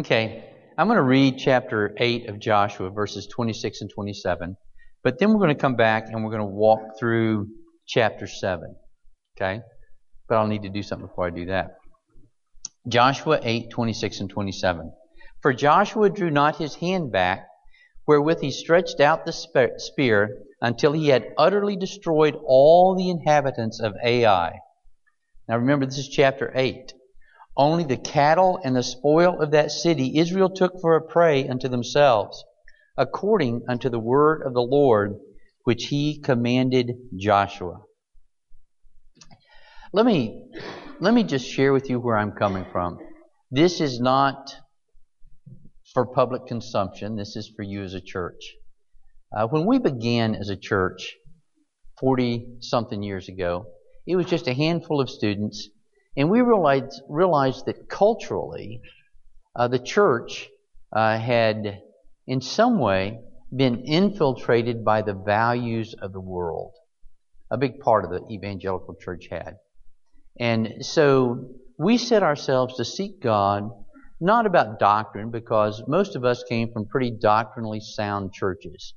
Okay, I'm going to read chapter 8 of Joshua, verses 26 and 27, but then we're going to come back and we're going to walk through chapter 7. Okay? But I'll need to do something before I do that. Joshua 8, 26 and 27. For Joshua drew not his hand back, wherewith he stretched out the spear until he had utterly destroyed all the inhabitants of Ai. Now remember, this is chapter 8. Only the cattle and the spoil of that city Israel took for a prey unto themselves, according unto the word of the Lord which he commanded Joshua. Let me, let me just share with you where I'm coming from. This is not for public consumption. This is for you as a church. Uh, when we began as a church 40 something years ago, it was just a handful of students, and we realized, realized that culturally, uh, the church uh, had in some way been infiltrated by the values of the world. A big part of the evangelical church had. And so we set ourselves to seek God, not about doctrine, because most of us came from pretty doctrinally sound churches,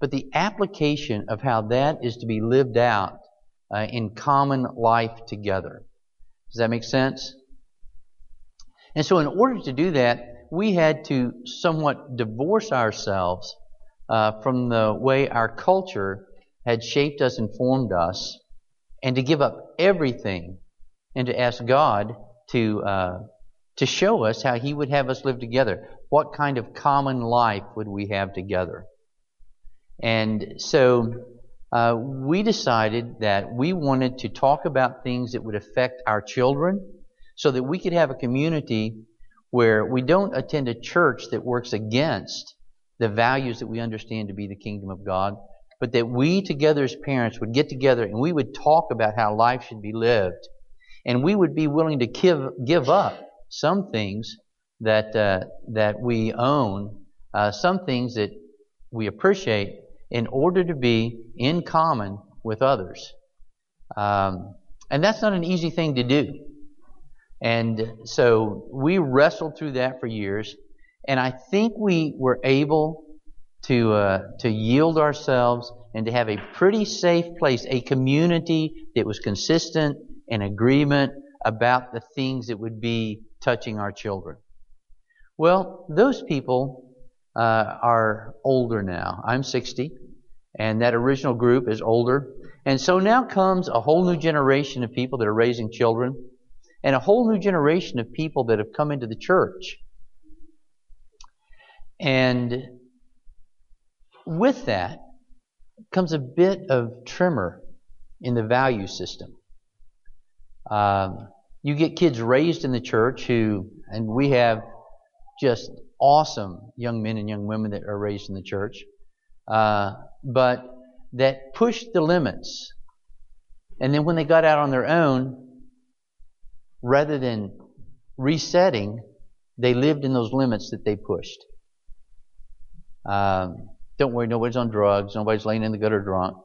but the application of how that is to be lived out uh, in common life together. Does that make sense? And so, in order to do that, we had to somewhat divorce ourselves uh, from the way our culture had shaped us and formed us, and to give up everything and to ask God to uh, to show us how He would have us live together. What kind of common life would we have together? And so uh, we decided that we wanted to talk about things that would affect our children, so that we could have a community where we don't attend a church that works against the values that we understand to be the kingdom of God, but that we together as parents would get together and we would talk about how life should be lived. And we would be willing to give give up some things that uh, that we own, uh, some things that we appreciate, in order to be in common with others. Um, and that's not an easy thing to do. And so we wrestled through that for years, and I think we were able to uh, to yield ourselves and to have a pretty safe place, a community that was consistent an agreement about the things that would be touching our children. Well, those people uh, are older now. I'm 60, and that original group is older. And so now comes a whole new generation of people that are raising children, and a whole new generation of people that have come into the church. And with that comes a bit of tremor in the value system. Um, you get kids raised in the church who, and we have just awesome young men and young women that are raised in the church, uh, but that pushed the limits. And then when they got out on their own, rather than resetting, they lived in those limits that they pushed. Um, don't worry, nobody's on drugs, nobody's laying in the gutter drunk,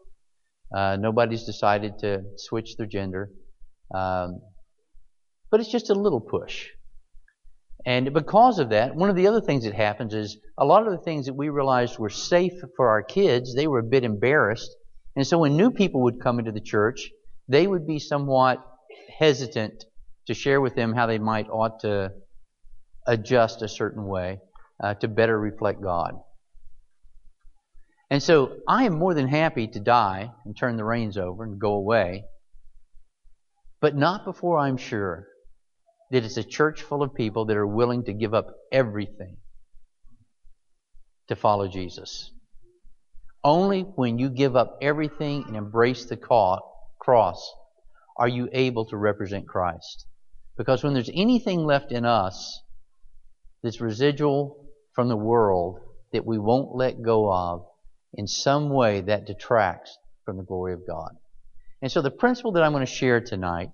uh, nobody's decided to switch their gender. Um, but it's just a little push. And because of that, one of the other things that happens is a lot of the things that we realized were safe for our kids, they were a bit embarrassed. And so when new people would come into the church, they would be somewhat hesitant to share with them how they might ought to adjust a certain way uh, to better reflect God. And so I am more than happy to die and turn the reins over and go away but not before I'm sure that it's a church full of people that are willing to give up everything to follow Jesus. Only when you give up everything and embrace the cross are you able to represent Christ. Because when there's anything left in us that's residual from the world that we won't let go of, in some way that detracts from the glory of God. And so the principle that I'm going to share tonight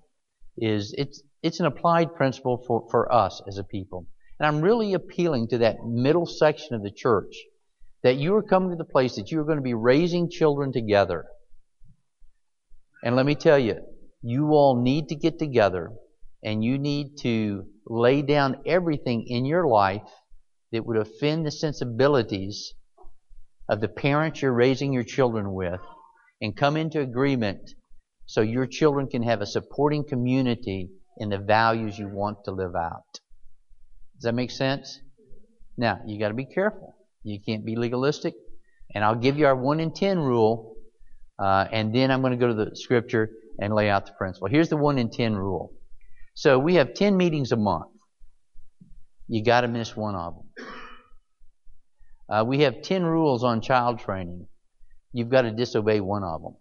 is it's, it's an applied principle for, for us as a people. And I'm really appealing to that middle section of the church that you are coming to the place that you are going to be raising children together. And let me tell you, you all need to get together and you need to lay down everything in your life that would offend the sensibilities of the parents you're raising your children with and come into agreement so your children can have a supporting community in the values you want to live out. Does that make sense? Now, you got to be careful. You can't be legalistic. And I'll give you our 1 in 10 rule, uh, and then I'm going to go to the scripture and lay out the principle. Here's the 1 in 10 rule. So we have 10 meetings a month. You got to miss one of them. Uh, we have 10 rules on child training. You've got to disobey one of them.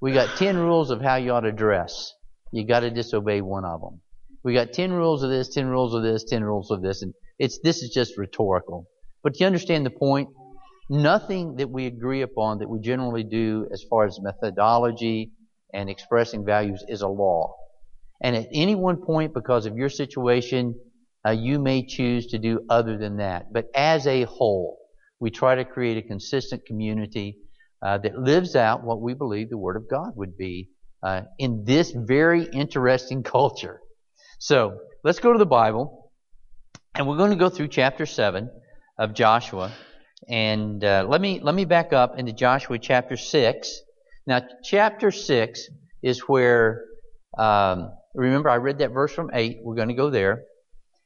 We got 10 rules of how you ought to dress. You got to disobey one of them. We got 10 rules of this, 10 rules of this, 10 rules of this, and it's, this is just rhetorical. But you understand the point? Nothing that we agree upon that we generally do as far as methodology and expressing values is a law. And at any one point, because of your situation, uh, you may choose to do other than that. But as a whole, we try to create a consistent community uh, that lives out what we believe the Word of God would be uh, in this very interesting culture. So let's go to the Bible, and we're going to go through chapter seven of Joshua. And uh, let me let me back up into Joshua chapter six. Now, chapter six is where um, remember I read that verse from eight. We're going to go there.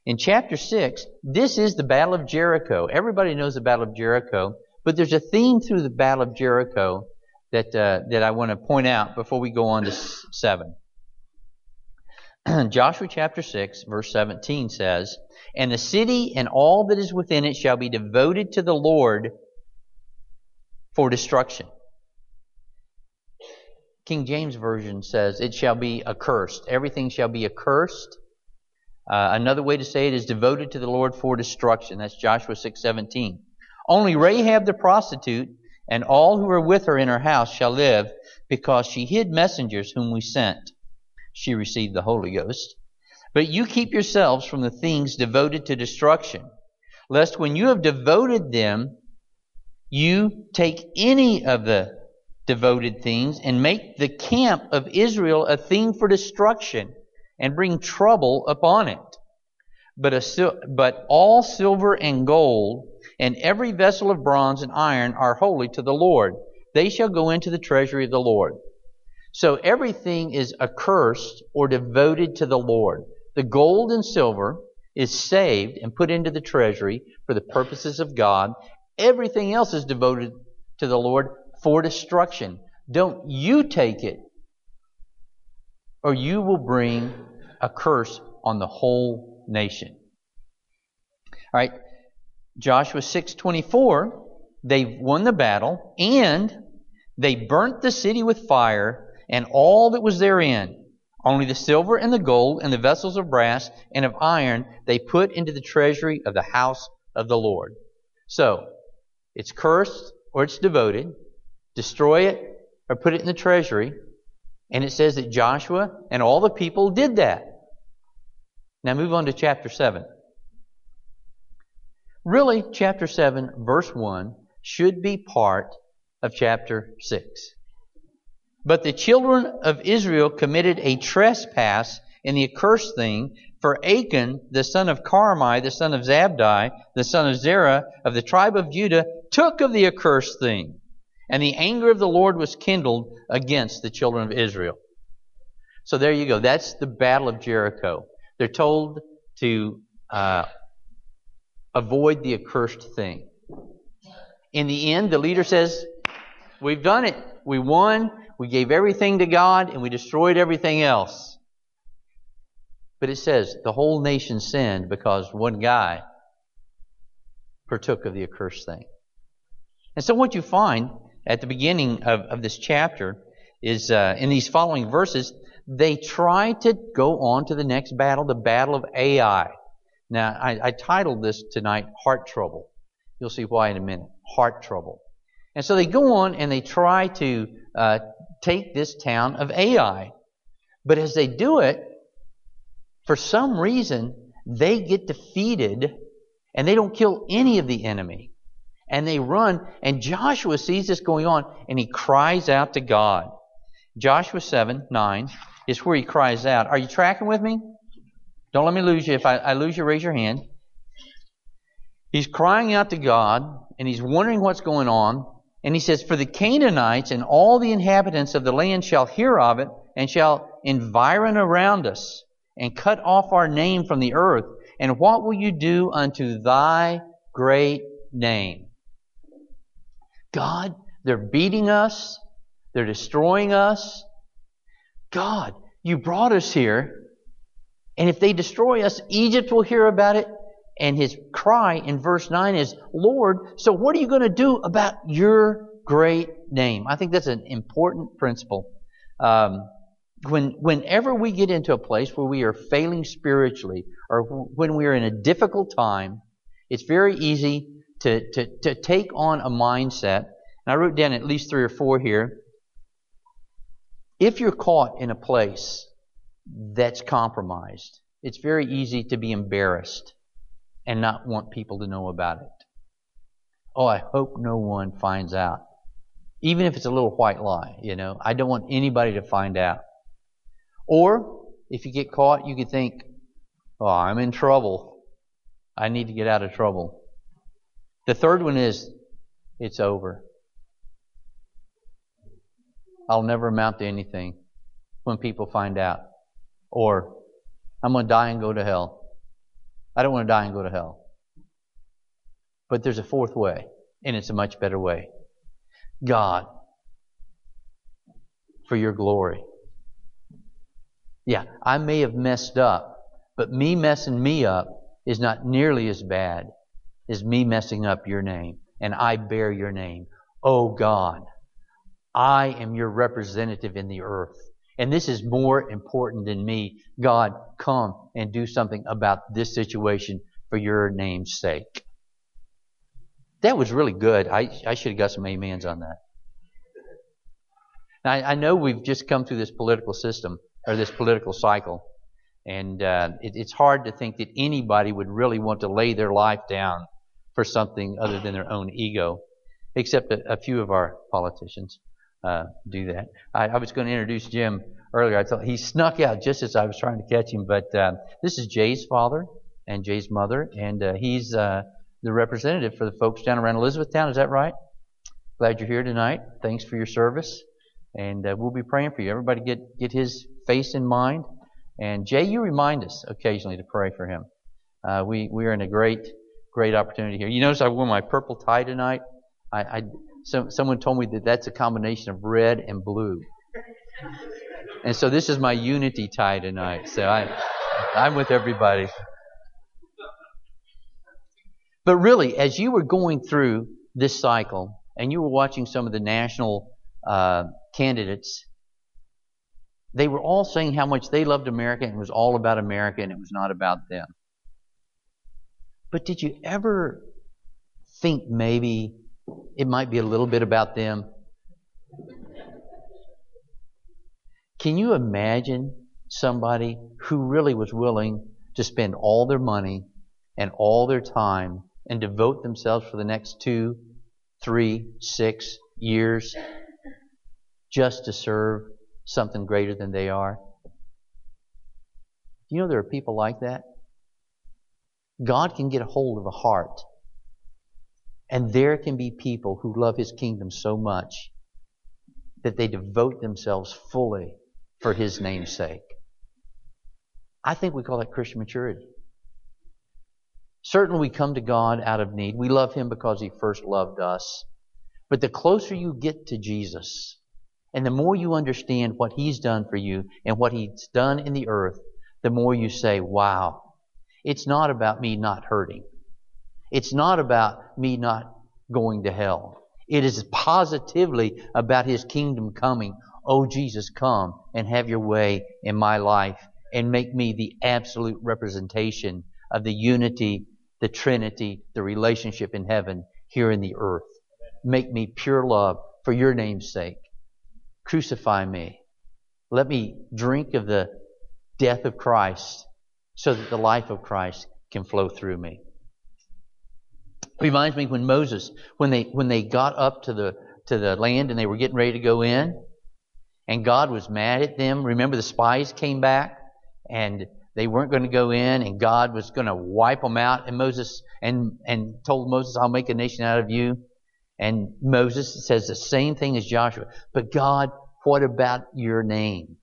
In chapter 6, this is the Battle of Jericho. Everybody knows the Battle of Jericho, but there's a theme through the Battle of Jericho that, uh, that I want to point out before we go on to 7. Joshua chapter 6, verse 17 says, And the city and all that is within it shall be devoted to the Lord for destruction. King James Version says, It shall be accursed. Everything shall be accursed uh, another way to say it is devoted to the Lord for destruction. That's Joshua 6:17. Only Rahab the prostitute and all who were with her in her house shall live, because she hid messengers whom we sent. She received the Holy Ghost. But you keep yourselves from the things devoted to destruction, lest when you have devoted them, you take any of the devoted things and make the camp of Israel a thing for destruction and bring trouble upon it. But, a, but all silver and gold and every vessel of bronze and iron are holy to the Lord. They shall go into the treasury of the Lord. So everything is accursed or devoted to the Lord. The gold and silver is saved and put into the treasury for the purposes of God. Everything else is devoted to the Lord for destruction. Don't you take it or you will bring a curse on the whole nation. All right, Joshua 6:24, they won the battle and they burnt the city with fire and all that was therein. Only the silver and the gold and the vessels of brass and of iron they put into the treasury of the house of the Lord. So, it's cursed or it's devoted. Destroy it or put it in the treasury. And it says that Joshua and all the people did that. Now move on to chapter 7. Really, chapter 7, verse 1 should be part of chapter 6. But the children of Israel committed a trespass in the accursed thing, for Achan, the son of Carmi, the son of Zabdi, the son of Zerah, of the tribe of Judah, took of the accursed thing and the anger of the Lord was kindled against the children of Israel. So there you go. That's the battle of Jericho. They're told to uh, avoid the accursed thing. In the end, the leader says, We've done it. We won. We gave everything to God and we destroyed everything else. But it says the whole nation sinned because one guy partook of the accursed thing. And so what you find at the beginning of, of this chapter is uh, in these following verses, they try to go on to the next battle, the battle of Ai. Now, I, I titled this tonight, Heart Trouble. You'll see why in a minute. Heart Trouble. And so they go on and they try to uh, take this town of Ai. But as they do it, for some reason, they get defeated and they don't kill any of the enemy and they run, and Joshua sees this going on, and he cries out to God. Joshua 7, 9 is where he cries out. Are you tracking with me? Don't let me lose you. If I, I lose you, raise your hand. He's crying out to God and he's wondering what's going on. And he says, For the Canaanites and all the inhabitants of the land shall hear of it and shall environ around us and cut off our name from the earth. And what will you do unto thy great name? God, they're beating us. They're destroying us. God, you brought us here. And if they destroy us, Egypt will hear about it. And his cry in verse 9 is, Lord, so what are you going to do about your great name? I think that's an important principle. Um, when, whenever we get into a place where we are failing spiritually or when we are in a difficult time, it's very easy to, to, to take on a mindset. And I wrote down at least three or four here. If you're caught in a place that's compromised, it's very easy to be embarrassed and not want people to know about it. Oh, I hope no one finds out. Even if it's a little white lie, you know, I don't want anybody to find out. Or, if you get caught, you could think, oh, I'm in trouble. I need to get out of trouble. The third one is, it's over. I'll never amount to anything when people find out. Or, I'm going to die and go to hell. I don't want to die and go to hell. But there's a fourth way, and it's a much better way. God, for your glory. Yeah, I may have messed up, but me messing me up is not nearly as bad as me messing up your name, and I bear your name. Oh God, I am your representative in the earth. And this is more important than me. God, come and do something about this situation for your name's sake. That was really good. I, I should have got some amens on that. Now, I, know we've just come through this political system, or this political cycle. And uh, it, it's hard to think that anybody would really want to lay their life down for something other than their own ego, except a, a few of our politicians uh, do that. I, I, was going to introduce Jim earlier. I thought he snuck out just as I was trying to catch him. But uh, this is Jay's father and Jay's mother, and uh, he's uh, the representative for the folks down around Elizabethtown. Is that right? Glad you're here tonight. Thanks for your service, and uh, we'll be praying for you. Everybody get get his face in mind. And Jay, you remind us occasionally to pray for him. We we are in a great great opportunity here. You notice I wore my purple tie tonight. I, I so, someone told me that that's a combination of red and blue. And so this is my unity tie tonight. So I, I'm with everybody. But really, as you were going through this cycle and you were watching some of the national uh, candidates, they were all saying how much they loved America and it was all about America and it was not about them. But did you ever think maybe it might be a little bit about them. Can you imagine somebody who really was willing to spend all their money and all their time and devote themselves for the next two, three, six years just to serve something greater than they are? You know there are people like that? God can get a hold of a heart and there can be people who love His kingdom so much that they devote themselves fully for His name's sake. I think we call that Christian maturity. Certainly, we come to God out of need. We love Him because He first loved us. But the closer you get to Jesus, and the more you understand what He's done for you and what He's done in the earth, the more you say, wow, it's not about me not hurting. It's not about me not going to hell. It is positively about His kingdom coming. Oh, Jesus, come and have your way in my life and make me the absolute representation of the unity, the Trinity, the relationship in heaven here in the earth. Make me pure love for your name's sake. Crucify me. Let me drink of the death of Christ so that the life of Christ can flow through me. Reminds me when Moses, when they when they got up to the to the land and they were getting ready to go in, and God was mad at them. Remember the spies came back and They weren't going to go in and God was going to wipe them out. And Moses, and, and told Moses, I'll make a nation out of you. And Moses says the same thing as Joshua. But God, what about your name?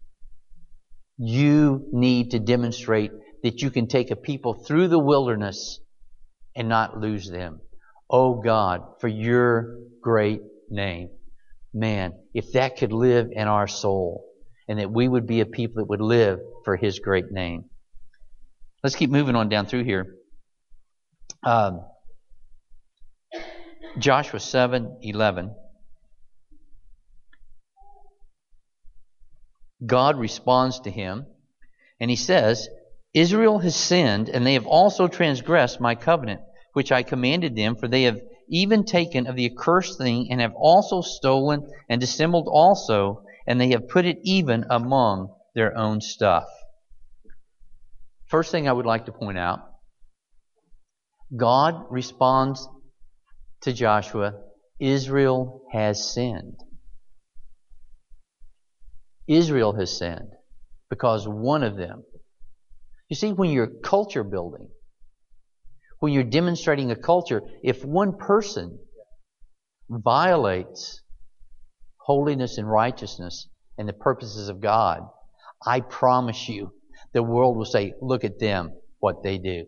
You need to demonstrate that you can take a people through the wilderness and not lose them. Oh God, for your great name. Man, if that could live in our soul and that we would be a people that would live for his great name. Let's keep moving on down through here. Um, Joshua 7 11. God responds to him, and he says, Israel has sinned, and they have also transgressed my covenant, which I commanded them, for they have even taken of the accursed thing, and have also stolen and dissembled also, and they have put it even among their own stuff. First thing I would like to point out God responds to Joshua Israel has sinned. Israel has sinned because one of them. You see, when you're culture building, when you're demonstrating a culture, if one person violates holiness and righteousness and the purposes of God, I promise you, the world will say, look at them, what they do.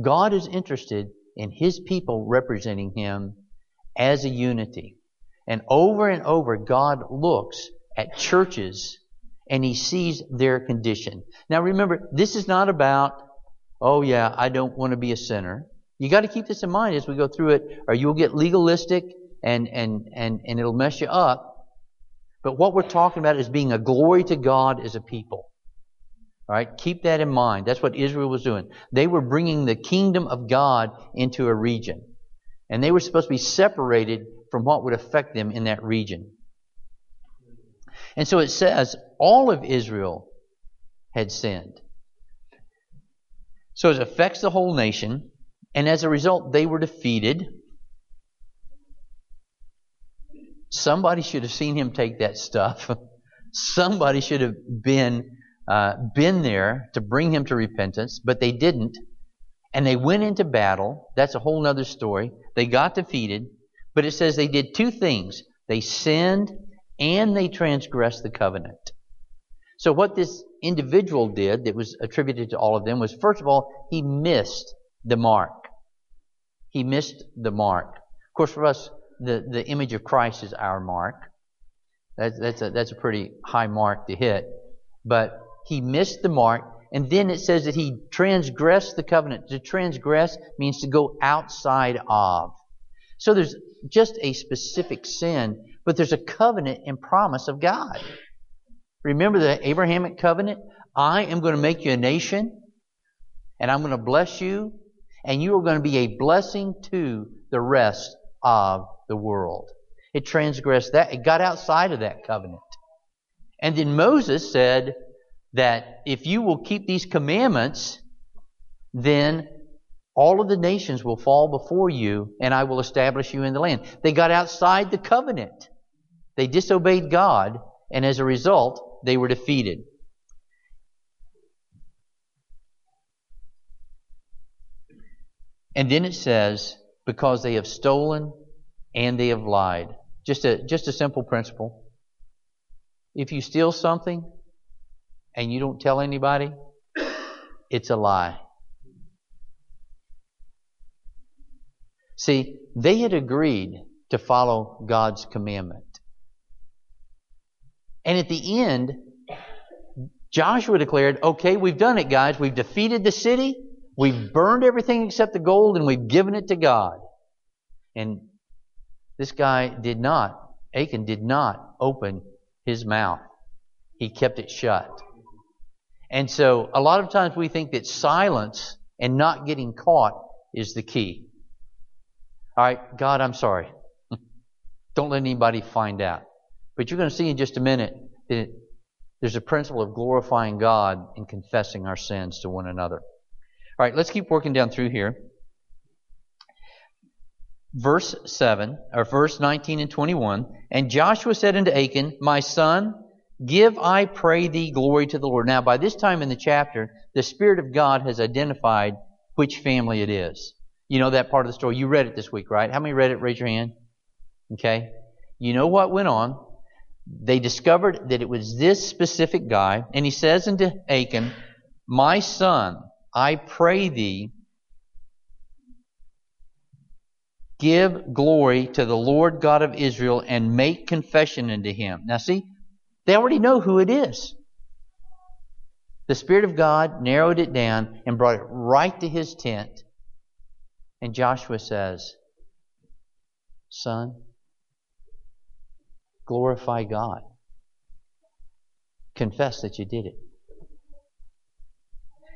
God is interested in His people representing Him as a unity. And over and over, God looks at churches and He sees their condition. Now remember, this is not about, oh yeah, I don't want to be a sinner. You got to keep this in mind as we go through it, or you'll get legalistic and, and, and, and it'll mess you up. But what we're talking about is being a glory to God as a people. All right, keep that in mind. That's what Israel was doing. They were bringing the kingdom of God into a region. And they were supposed to be separated from what would affect them in that region. And so it says all of Israel had sinned. So it affects the whole nation. And as a result, they were defeated. Somebody should have seen him take that stuff. Somebody should have been uh, been there to bring him to repentance, but they didn't. And they went into battle. That's a whole other story. They got defeated, but it says they did two things. They sinned and they transgressed the covenant. So what this individual did that was attributed to all of them was first of all, he missed the mark. He missed the mark. Of course, for us, the, the image of Christ is our mark. That's, that's, a, that's a pretty high mark to hit. But he missed the mark. And then it says that he transgressed the covenant. To transgress means to go outside of. So there's just a specific sin, but there's a covenant and promise of God. Remember the Abrahamic covenant? I am going to make you a nation, and I'm going to bless you, and you are going to be a blessing to the rest of the world. It transgressed that. It got outside of that covenant. And then Moses said, that if you will keep these commandments, then all of the nations will fall before you, and I will establish you in the land. They got outside the covenant. They disobeyed God, and as a result, they were defeated. And then it says, because they have stolen and they have lied. Just a, just a simple principle. If you steal something, and you don't tell anybody, it's a lie. See, they had agreed to follow God's commandment. And at the end, Joshua declared, okay, we've done it, guys. We've defeated the city. We've burned everything except the gold and we've given it to God. And this guy did not, Achan did not open his mouth. He kept it shut. And so a lot of times we think that silence and not getting caught is the key. All right, God, I'm sorry. Don't let anybody find out. But you're going to see in just a minute that there's a principle of glorifying God and confessing our sins to one another. All right, let's keep working down through here. Verse 7, or verse 19 and 21. And Joshua said unto Achan, My son, Give, I pray thee, glory to the Lord. Now, by this time in the chapter, the Spirit of God has identified which family it is. You know that part of the story. You read it this week, right? How many read it? Raise your hand. Okay. You know what went on? They discovered that it was this specific guy, and he says unto Achan, My son, I pray thee, give glory to the Lord God of Israel and make confession unto him. Now, see, they already know who it is. The Spirit of God narrowed it down and brought it right to his tent. And Joshua says, Son, glorify God. Confess that you did it.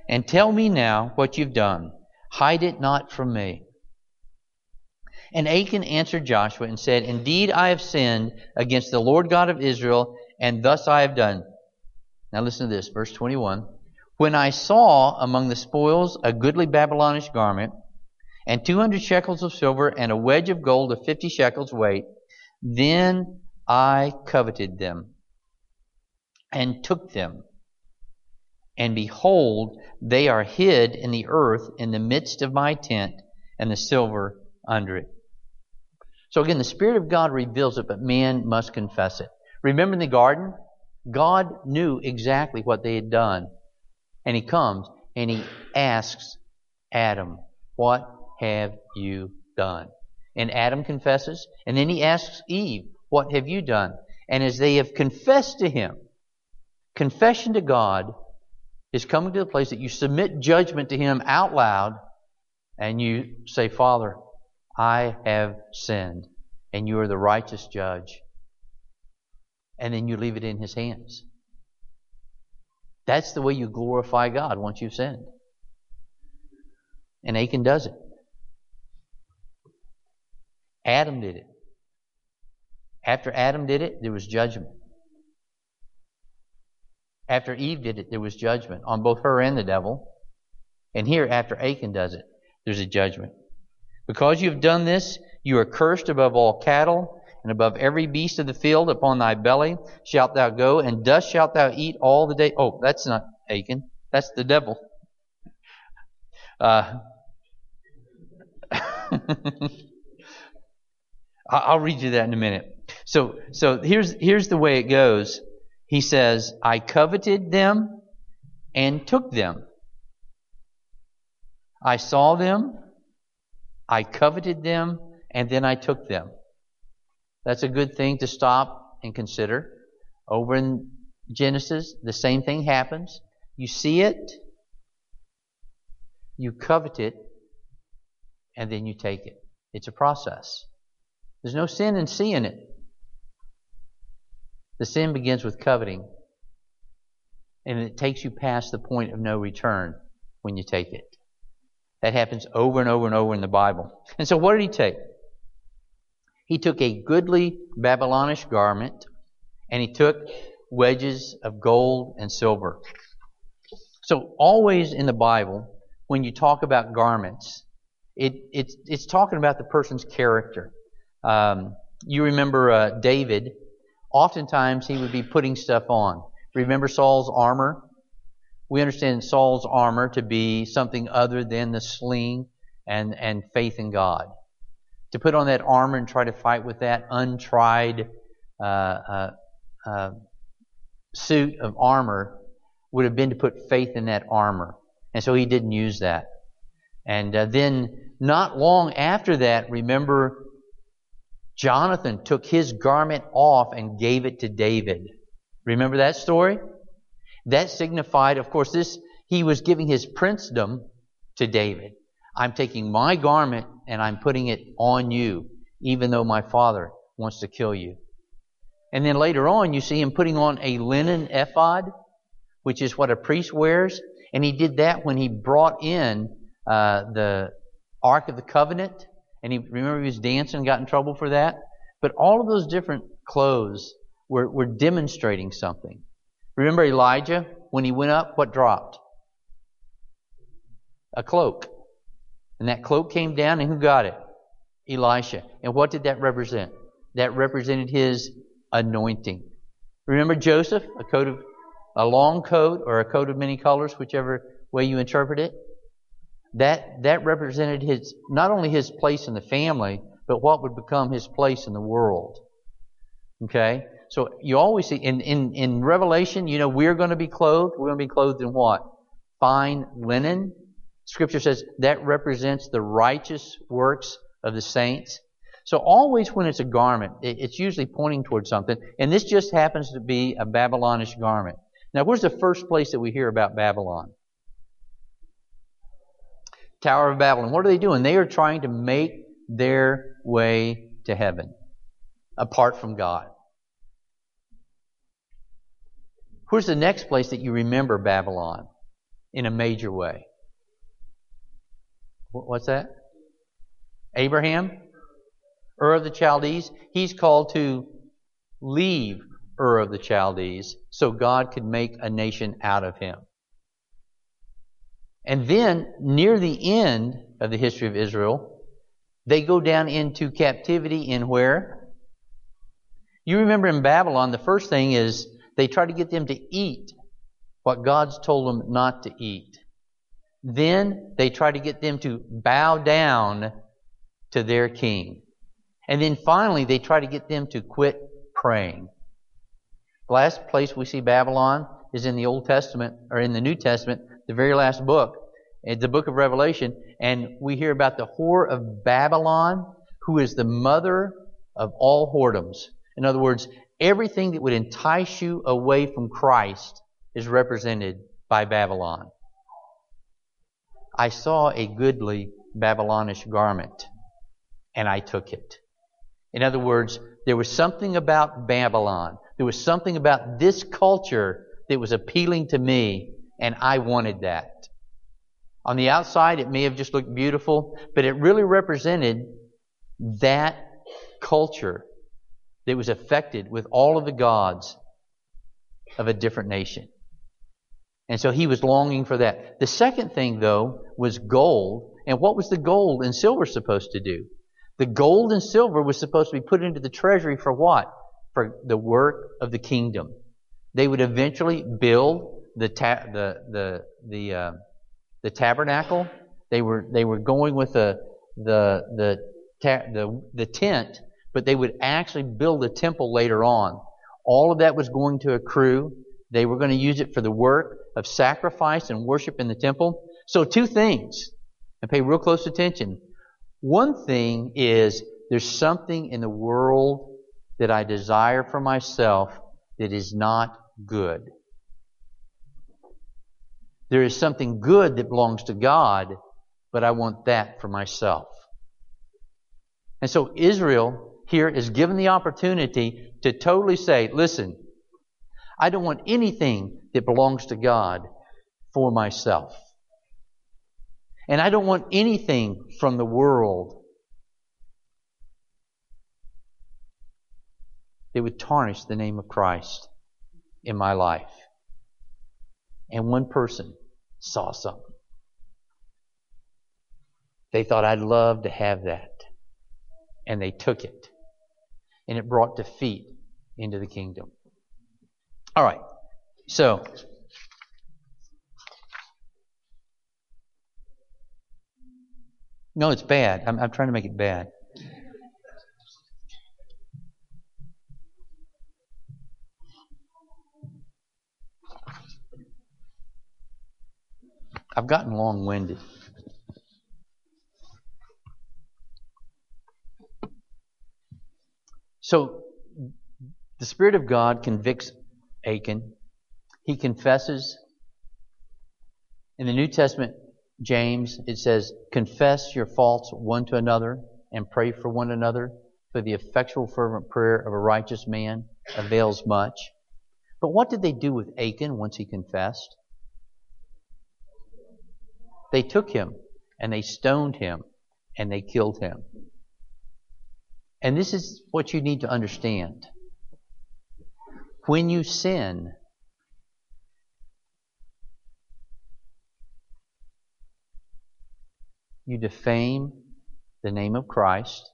And tell me now what you've done. Hide it not from me. And Achan answered Joshua and said, Indeed, I have sinned against the Lord God of Israel and thus I have done. Now listen to this, verse 21. When I saw among the spoils a goodly Babylonish garment, and 200 shekels of silver, and a wedge of gold of 50 shekels weight, then I coveted them, and took them. And behold, they are hid in the earth in the midst of my tent, and the silver under it. So again, the Spirit of God reveals it, but man must confess it. Remember in the garden? God knew exactly what they had done. And he comes and he asks Adam, What have you done? And Adam confesses. And then he asks Eve, What have you done? And as they have confessed to him, confession to God is coming to the place that you submit judgment to him out loud and you say, Father, I have sinned, and you are the righteous judge and then you leave it in His hands. That's the way you glorify God once you've sinned. And Achan does it. Adam did it. After Adam did it, there was judgment. After Eve did it, there was judgment on both her and the devil. And here, after Achan does it, there's a judgment. Because you've done this, you are cursed above all cattle and above every beast of the field upon thy belly shalt thou go, and dust shalt thou eat all the day. Oh, that's not Achan. That's the devil. Uh, I'll read you that in a minute. So, so here's here's the way it goes. He says, "I coveted them and took them. I saw them, I coveted them, and then I took them." That's a good thing to stop and consider. Over in Genesis, the same thing happens. You see it, you covet it, and then you take it. It's a process. There's no sin in seeing it. The sin begins with coveting, and it takes you past the point of no return when you take it. That happens over and over and over in the Bible. And so, what did he take? He took a goodly Babylonish garment and he took wedges of gold and silver. So, always in the Bible, when you talk about garments, it, it's, it's talking about the person's character. Um, you remember uh, David, oftentimes he would be putting stuff on. Remember Saul's armor? We understand Saul's armor to be something other than the sling and, and faith in God to put on that armor and try to fight with that untried uh, uh, uh, suit of armor would have been to put faith in that armor. And so he didn't use that. And uh, then, not long after that, remember, Jonathan took his garment off and gave it to David. Remember that story? That signified, of course, this, he was giving his princedom to David. I'm taking my garment and I'm putting it on you, even though my father wants to kill you. And then later on, you see him putting on a linen ephod, which is what a priest wears. And he did that when he brought in uh, the Ark of the Covenant. And he remember he was dancing and got in trouble for that. But all of those different clothes were, were demonstrating something. Remember Elijah when he went up, what dropped? A cloak. And that cloak came down, and who got it? Elisha. And what did that represent? That represented his anointing. Remember Joseph, a coat of a long coat or a coat of many colors, whichever way you interpret it. That that represented his not only his place in the family, but what would become his place in the world. Okay? So you always see in, in, in Revelation, you know, we're going to be clothed. We're going to be clothed in what? Fine linen. Scripture says that represents the righteous works of the saints. So always when it's a garment, it's usually pointing towards something. And this just happens to be a Babylonish garment. Now, where's the first place that we hear about Babylon? Tower of Babylon. What are they doing? They are trying to make their way to heaven apart from God. Where's the next place that you remember Babylon in a major way? What's that? Abraham? Ur of the Chaldees? He's called to leave Ur of the Chaldees so God could make a nation out of him. And then, near the end of the history of Israel, they go down into captivity in where? You remember in Babylon, the first thing is they try to get them to eat what God's told them not to eat. Then they try to get them to bow down to their king. And then finally, they try to get them to quit praying. The last place we see Babylon is in the Old Testament, or in the New Testament, the very last book. It's the book of Revelation. And we hear about the whore of Babylon, who is the mother of all whoredoms. In other words, everything that would entice you away from Christ is represented by Babylon. I saw a goodly Babylonish garment, and I took it. In other words, there was something about Babylon. There was something about this culture that was appealing to me, and I wanted that. On the outside, it may have just looked beautiful, but it really represented that culture that was affected with all of the gods of a different nation. And so he was longing for that. The second thing, though, was gold. And what was the gold and silver supposed to do? The gold and silver was supposed to be put into the treasury for what? For the work of the kingdom. They would eventually build the ta- the the the uh, the tabernacle. They were they were going with the the the ta- the the tent but they would actually build a temple later on. All of that was going to accrue. They were going to use it for the work of sacrifice and worship in the temple. So two things, and pay real close attention. One thing is there's something in the world that I desire for myself that is not good. There is something good that belongs to God, but I want that for myself. And so Israel here is given the opportunity to totally say, listen, I don't want anything that belongs to God for myself. And I don't want anything from the world that would tarnish the name of Christ in my life. And one person saw something. They thought I'd love to have that. And they took it and it brought defeat into the kingdom. All right. So, no, it's bad. I'm, I'm trying to make it bad. I've gotten long winded. So the Spirit of God convicts Achan. He confesses. In the New Testament, James, it says, Confess your faults one to another and pray for one another, for the effectual, fervent prayer of a righteous man avails much. But what did they do with Achan once he confessed? They took him and they stoned him and they killed him. And this is what you need to understand. When you sin, you defame the name of Christ.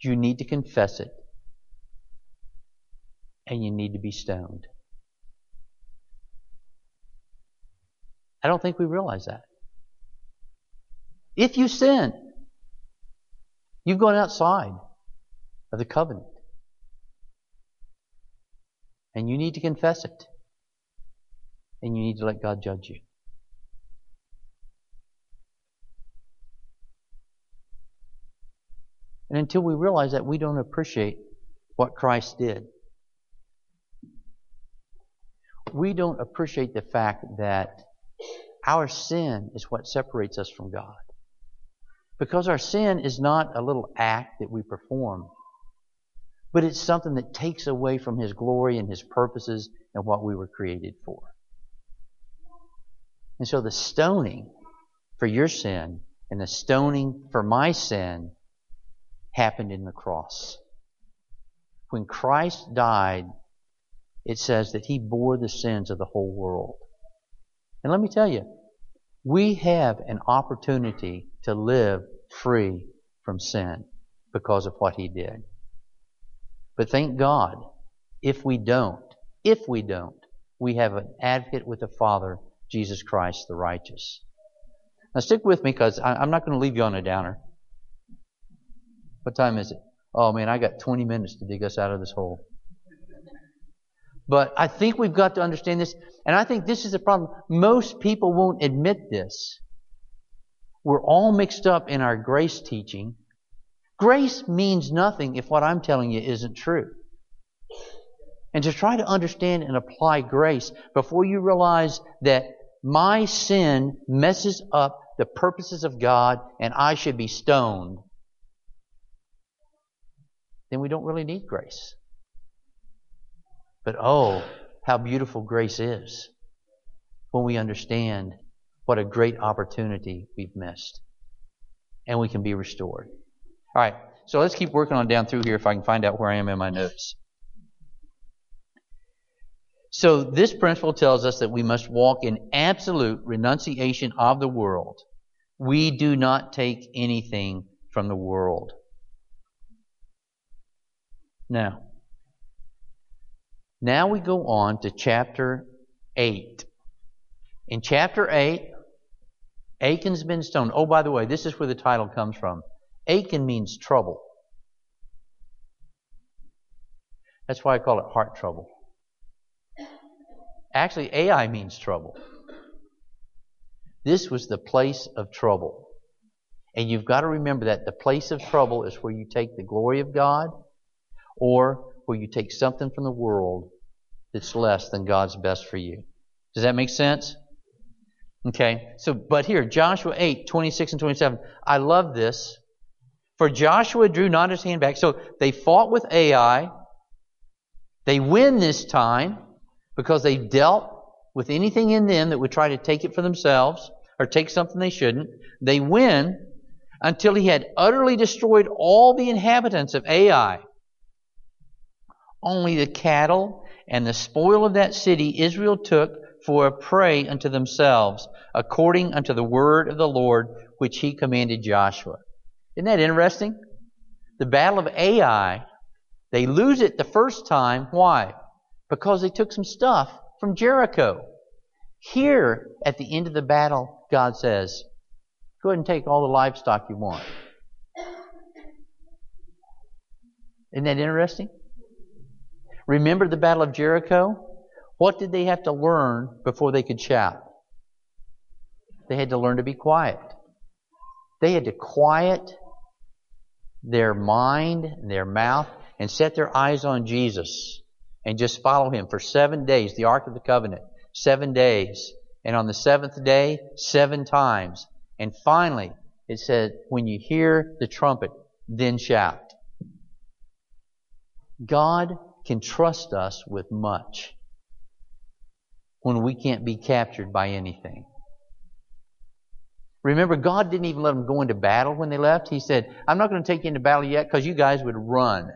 You need to confess it. and you need to be stoned. I don't think we realize that. If you sin, you've gone outside of the covenant. And you need to confess it. And you need to let God judge you. And until we realize that, we don't appreciate what Christ did. We don't appreciate the fact that our sin is what separates us from God. Because our sin is not a little act that we perform, but it's something that takes away from His glory and His purposes and what we were created for. And so the stoning for your sin and the stoning for my sin happened in the cross. When Christ died, it says that He bore the sins of the whole world. And let me tell you, we have an opportunity to live free from sin because of what He did. But thank God, if we don't, if we don't, we have an advocate with the Father, Jesus Christ the righteous. Now stick with me because I'm not going to leave you on a downer. What time is it? Oh man, I got 20 minutes to dig us out of this hole. But I think we've got to understand this, and I think this is the problem. Most people won't admit this. We're all mixed up in our grace teaching. Grace means nothing if what I'm telling you isn't true. And to try to understand and apply grace before you realize that my sin messes up the purposes of God and I should be stoned, then we don't really need grace. But oh, how beautiful grace is when we understand what a great opportunity we've missed. And we can be restored. All right, so let's keep working on down through here if I can find out where I am in my notes. So, this principle tells us that we must walk in absolute renunciation of the world. We do not take anything from the world. Now, now we go on to chapter 8. In chapter 8, Achan's been stoned. Oh, by the way, this is where the title comes from. Achan means trouble. That's why I call it heart trouble. Actually, Ai means trouble. This was the place of trouble. And you've got to remember that the place of trouble is where you take the glory of God or where you take something from the world that's less than God's best for you. Does that make sense? Okay, so, but here, Joshua 8, 26 and 27. I love this. For Joshua drew not his hand back. So they fought with Ai. They win this time because they dealt with anything in them that would try to take it for themselves or take something they shouldn't. They win until he had utterly destroyed all the inhabitants of Ai only the cattle and the spoil of that city Israel took for a prey unto themselves, according unto the word of the Lord which he commanded Joshua. Isn't that interesting? The battle of Ai, they lose it the first time. Why? Because they took some stuff from Jericho. Here, at the end of the battle, God says, Go ahead and take all the livestock you want. Isn't that interesting? Remember the Battle of Jericho? What did they have to learn before they could shout? They had to learn to be quiet. They had to quiet their mind, their mouth, and set their eyes on Jesus and just follow him for seven days, the Ark of the Covenant, seven days. And on the seventh day, seven times. And finally, it said, when you hear the trumpet, then shout. God can trust us with much when we can't be captured by anything. Remember, God didn't even let them go into battle when they left. He said, I'm not going to take you into battle yet because you guys would run.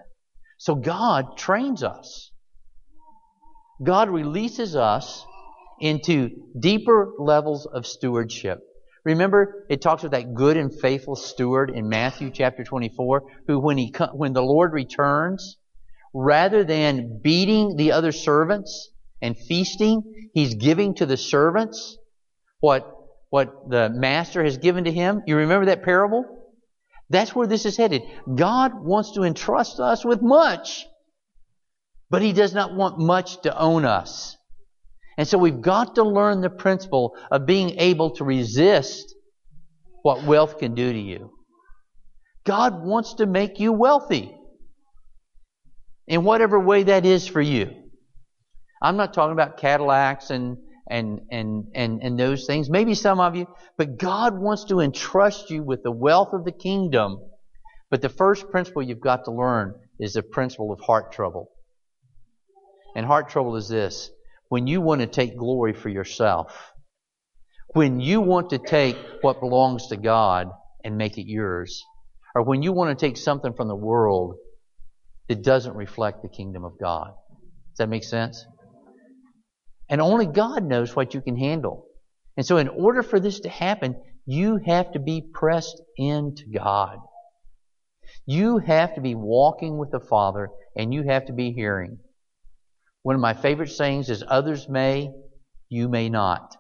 So God trains us. God releases us into deeper levels of stewardship. Remember, it talks about that good and faithful steward in Matthew chapter 24, who when he when the Lord returns, rather than beating the other servants and feasting, he's giving to the servants what, what the master has given to him. You remember that parable? That's where this is headed. God wants to entrust us with much, but he does not want much to own us. And so we've got to learn the principle of being able to resist what wealth can do to you. God wants to make you wealthy in whatever way that is for you. I'm not talking about Cadillacs and and and and and those things. Maybe some of you, but God wants to entrust you with the wealth of the kingdom. But the first principle you've got to learn is the principle of heart trouble. And heart trouble is this: when you want to take glory for yourself, when you want to take what belongs to God and make it yours, or when you want to take something from the world that doesn't reflect the kingdom of God. Does that make sense? And only God knows what you can handle. And so, in order for this to happen, you have to be pressed into God. You have to be walking with the Father, and you have to be hearing. One of my favorite sayings is, Others may, you may not.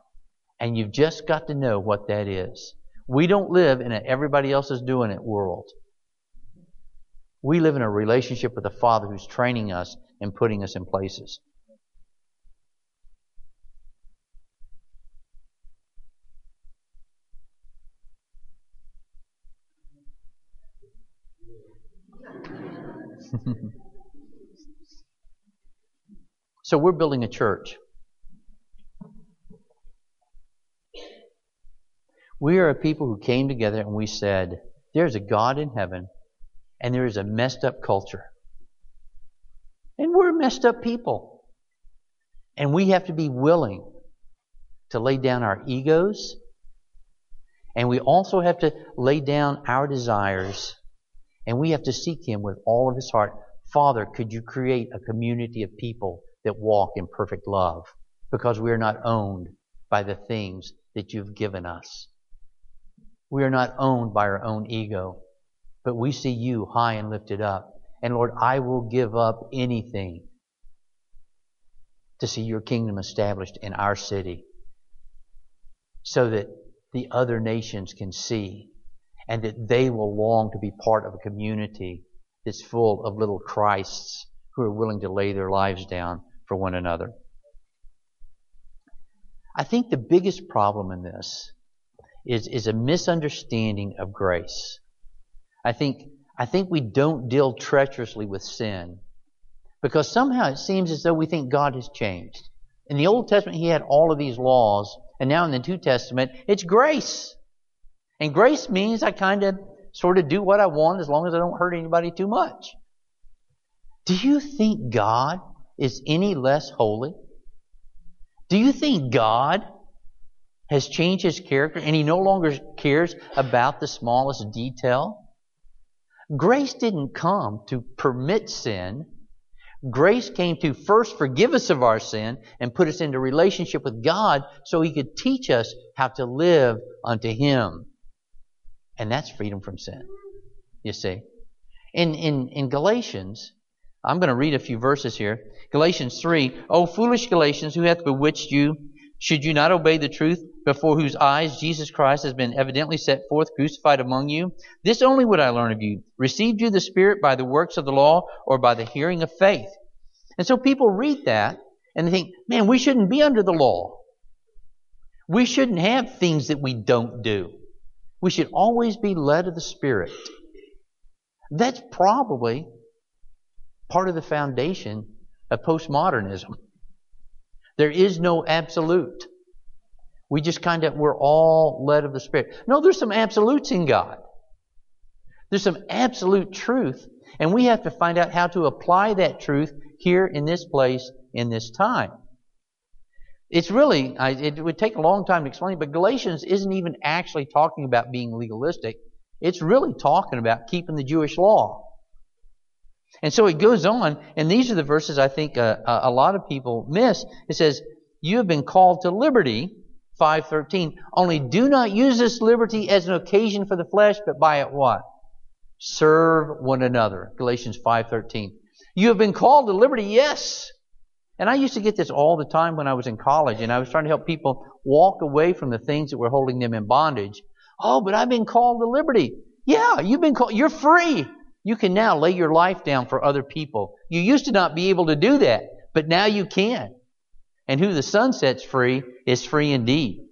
And you've just got to know what that is. We don't live in an everybody else is doing it world. We live in a relationship with a Father who's training us and putting us in places. so we're building a church. We are a people who came together and we said, There's a God in heaven and there is a messed up culture. And we're messed up people. And we have to be willing to lay down our egos. And we also have to lay down our desires. And we have to seek Him with all of His heart. Father, could you create a community of people that walk in perfect love? Because we are not owned by the things that you've given us. We are not owned by our own ego but we see you high and lifted up. And Lord, I will give up anything to see your kingdom established in our city so that the other nations can see and that they will long to be part of a community that's full of little Christs who are willing to lay their lives down for one another. I think the biggest problem in this is, is a misunderstanding of grace. I think, I think we don't deal treacherously with sin because somehow it seems as though we think God has changed. In the Old Testament, He had all of these laws, and now in the New Testament, it's grace. And grace means I kind of sort of do what I want as long as I don't hurt anybody too much. Do you think God is any less holy? Do you think God has changed his character and he no longer cares about the smallest detail? Grace didn't come to permit sin. Grace came to first forgive us of our sin and put us into relationship with God so He could teach us how to live unto Him. And that's freedom from sin. You see. In, in, in Galatians, I'm going to read a few verses here. Galatians 3, O foolish Galatians, who hath bewitched you? Should you not obey the truth before whose eyes Jesus Christ has been evidently set forth crucified among you? This only would I learn of you. Received you the Spirit by the works of the law or by the hearing of faith? And so people read that and they think, man, we shouldn't be under the law. We shouldn't have things that we don't do. We should always be led of the Spirit. That's probably part of the foundation of postmodernism. There is no absolute. We just kind of, we're all led of the Spirit. No, there's some absolutes in God. There's some absolute truth, and we have to find out how to apply that truth here in this place, in this time. It's really, it would take a long time to explain, but Galatians isn't even actually talking about being legalistic. It's really talking about keeping the Jewish law. And so it goes on, and these are the verses I think uh, a lot of people miss. It says, "You have been called to liberty." 5:13. Only do not use this liberty as an occasion for the flesh, but by it what? Serve one another. Galatians 5:13. You have been called to liberty, yes. And I used to get this all the time when I was in college, and I was trying to help people walk away from the things that were holding them in bondage. Oh, but I've been called to liberty. Yeah, you've been called. You're free. You can now lay your life down for other people. You used to not be able to do that, but now you can. And who the Son sets free is free indeed.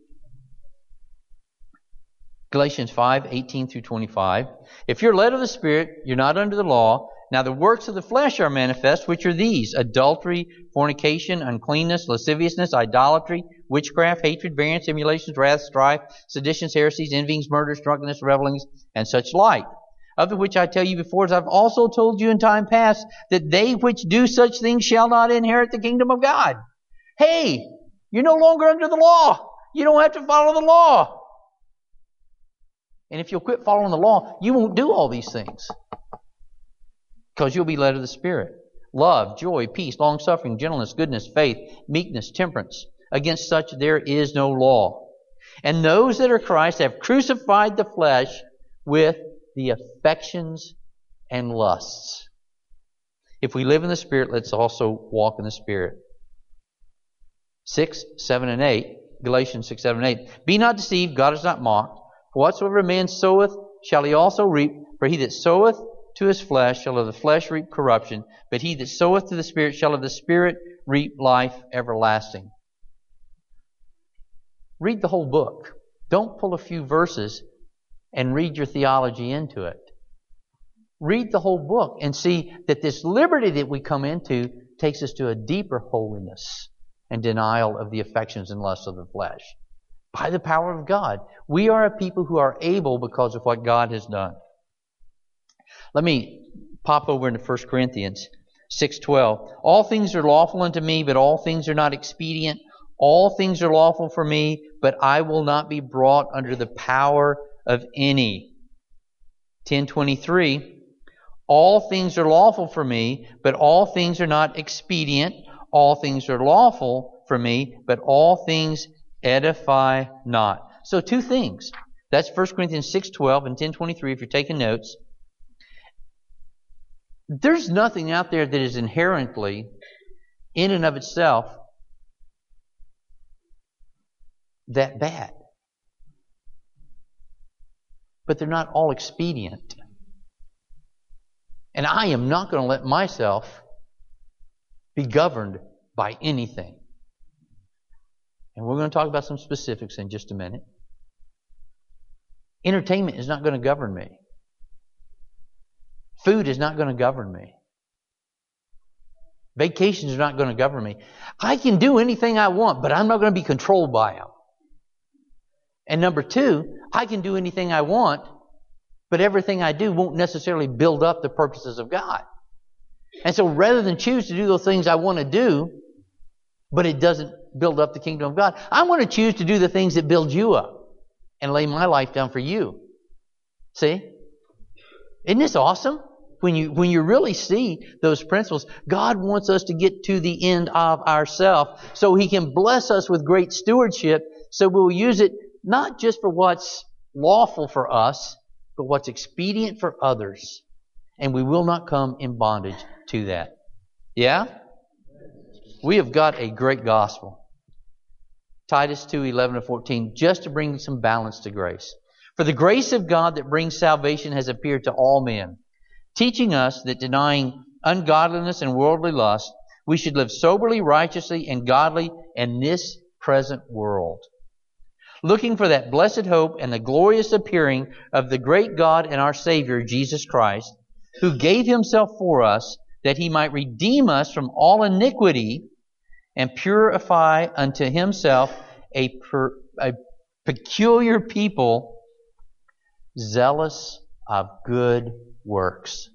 Galatians 5, 18 through 25. If you're led of the Spirit, you're not under the law. Now the works of the flesh are manifest, which are these adultery, fornication, uncleanness, lasciviousness, idolatry, witchcraft, hatred, variance, emulations, wrath, strife, seditions, heresies, envyings, murders, drunkenness, revelings, and such like. Of which I tell you before, as I've also told you in time past, that they which do such things shall not inherit the kingdom of God. Hey, you're no longer under the law. You don't have to follow the law. And if you'll quit following the law, you won't do all these things because you'll be led of the Spirit. Love, joy, peace, long suffering, gentleness, goodness, faith, meekness, temperance. Against such there is no law. And those that are Christ have crucified the flesh with the affections and lusts. If we live in the Spirit, let's also walk in the Spirit. 6, 7, and 8. Galatians 6, 7, and 8. Be not deceived, God is not mocked. For whatsoever man soweth, shall he also reap. For he that soweth to his flesh shall of the flesh reap corruption, but he that soweth to the Spirit shall of the Spirit reap life everlasting. Read the whole book. Don't pull a few verses and read your theology into it. Read the whole book and see that this liberty that we come into takes us to a deeper holiness and denial of the affections and lusts of the flesh. By the power of God. We are a people who are able because of what God has done. Let me pop over into 1 Corinthians 6:12. All things are lawful unto me, but all things are not expedient. All things are lawful for me, but I will not be brought under the power of any. 1023. All things are lawful for me, but all things are not expedient. All things are lawful for me, but all things edify not. So two things. That's 1 Corinthians 6:12 and 10:23 if you're taking notes. There's nothing out there that is inherently, in and of itself, that bad. But they're not all expedient. And I am not going to let myself be governed by anything. And we're going to talk about some specifics in just a minute. Entertainment is not going to govern me. Food is not going to govern me. Vacations are not going to govern me. I can do anything I want, but I'm not going to be controlled by them. And number two, I can do anything I want, but everything I do won't necessarily build up the purposes of God. And so rather than choose to do those things I want to do, but it doesn't build up the kingdom of God, I want to choose to do the things that build you up and lay my life down for you. See? Isn't this awesome? when you when you really see those principles, God wants us to get to the end of ourself so He can bless us with great stewardship. So we'll use it not just for what's lawful for us, but what's expedient for others, and we will not come in bondage to that. Yeah, we have got a great gospel. Titus 2 11 to 14, just to bring some balance to grace. For the grace of God that brings salvation has appeared to all men teaching us that denying ungodliness and worldly lust, we should live soberly, righteously, and godly in this present world. Looking for that blessed hope and the glorious appearing of the great God and our Savior, Jesus Christ, who gave himself for us that he might redeem us from all iniquity and purify unto himself a, per, a peculiar people zealous of good works.